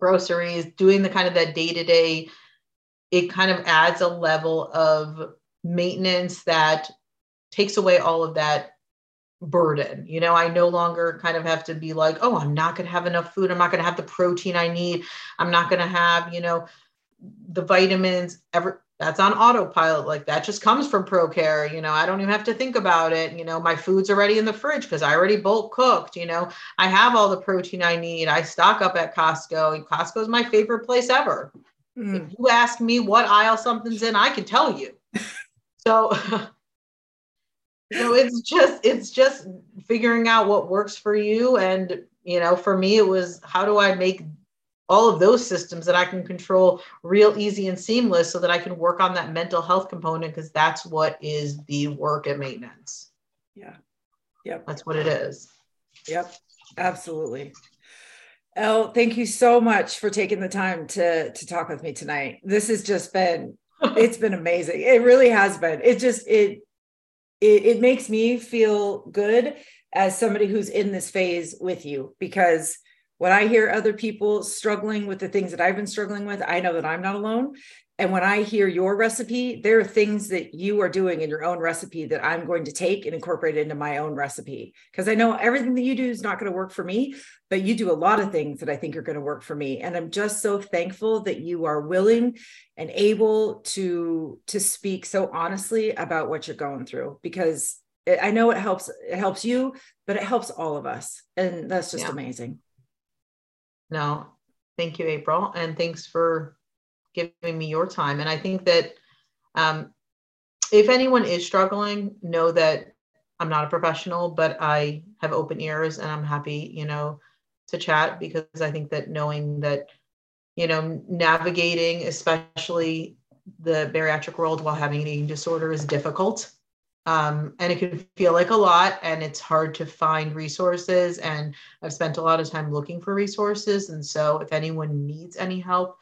groceries doing the kind of that day to day it kind of adds a level of maintenance that takes away all of that burden. You know i no longer kind of have to be like oh i'm not going to have enough food. I'm not going to have the protein i need. I'm not going to have you know the vitamins, ever that's on autopilot. Like that just comes from ProCare. You know, I don't even have to think about it. You know, my food's already in the fridge because I already bulk cooked. You know, I have all the protein I need. I stock up at Costco. Costco is my favorite place ever. Mm. If you ask me what aisle something's in, I can tell you. so, so it's just it's just figuring out what works for you. And you know, for me, it was how do I make all of those systems that I can control real easy and seamless so that I can work on that mental health component because that's what is the work at maintenance. Yeah. Yep. That's what it is. Yep. Absolutely. Elle, thank you so much for taking the time to to talk with me tonight. This has just been it's been amazing. It really has been. It just it it, it makes me feel good as somebody who's in this phase with you because when I hear other people struggling with the things that I've been struggling with, I know that I'm not alone. And when I hear your recipe, there are things that you are doing in your own recipe that I'm going to take and incorporate into my own recipe. Because I know everything that you do is not going to work for me, but you do a lot of things that I think are going to work for me. And I'm just so thankful that you are willing and able to to speak so honestly about what you're going through because I know it helps it helps you, but it helps all of us. And that's just yeah. amazing. No, thank you, April. And thanks for giving me your time. And I think that um, if anyone is struggling, know that I'm not a professional, but I have open ears and I'm happy, you know, to chat because I think that knowing that, you know, navigating, especially the bariatric world while having an eating disorder is difficult um, and it can feel like a lot and it's hard to find resources and i've spent a lot of time looking for resources and so if anyone needs any help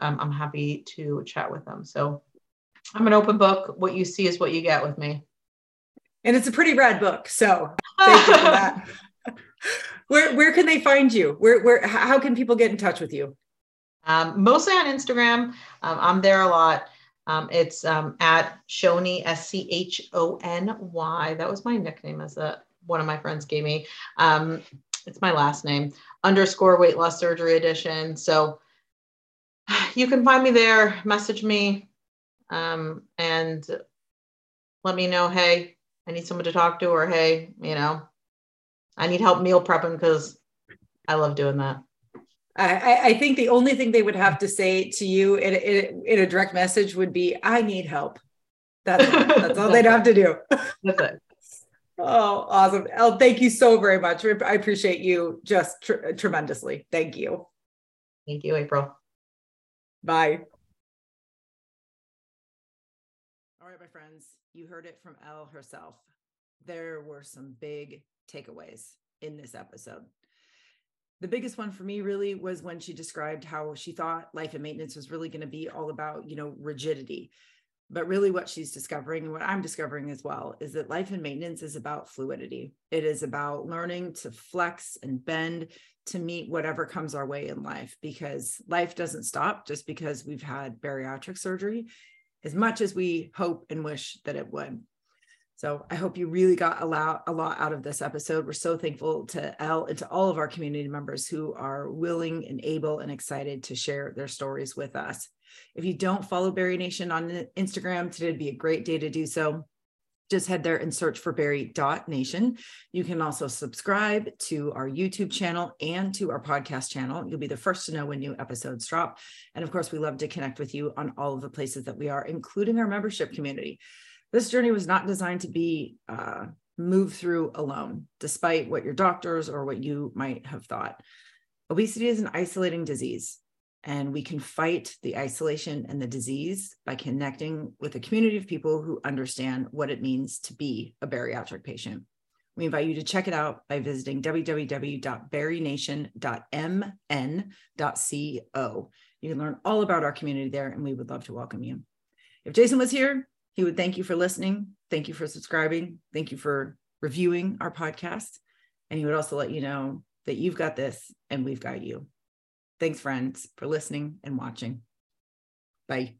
um, i'm happy to chat with them. So i'm an open book. What you see is what you get with me. And it's a pretty rad book so thank you for that. Where, where can they find you? Where, where how can people get in touch with you? Um, mostly on instagram. Um, i'm there a lot um, it's um, at Schony, S C H O N Y. That was my nickname as a, one of my friends gave me. Um, it's my last name, underscore weight loss surgery edition. So you can find me there, message me, um, and let me know, hey, I need someone to talk to, or hey, you know, I need help meal prepping because I love doing that. I, I, think the only thing they would have to say to you in, in, in a direct message would be, I need help. That's, that's all they'd have to do. That's it. Oh, awesome. Elle, thank you so very much. I appreciate you just tr- tremendously. Thank you. Thank you, April. Bye. All right, my friends, you heard it from Elle herself. There were some big takeaways in this episode the biggest one for me really was when she described how she thought life and maintenance was really going to be all about you know rigidity. But really what she's discovering and what i'm discovering as well is that life and maintenance is about fluidity. It is about learning to flex and bend to meet whatever comes our way in life because life doesn't stop just because we've had bariatric surgery as much as we hope and wish that it would so I hope you really got a lot, a lot out of this episode. We're so thankful to Elle and to all of our community members who are willing and able and excited to share their stories with us. If you don't follow Bari Nation on Instagram, today would be a great day to do so. Just head there and search for Bari.nation. You can also subscribe to our YouTube channel and to our podcast channel. You'll be the first to know when new episodes drop. And of course, we love to connect with you on all of the places that we are, including our membership community this journey was not designed to be uh, moved through alone, despite what your doctors or what you might have thought. Obesity is an isolating disease, and we can fight the isolation and the disease by connecting with a community of people who understand what it means to be a bariatric patient. We invite you to check it out by visiting www.barination.mn.co. You can learn all about our community there, and we would love to welcome you. If Jason was here, he would thank you for listening. Thank you for subscribing. Thank you for reviewing our podcast. And he would also let you know that you've got this and we've got you. Thanks, friends, for listening and watching. Bye.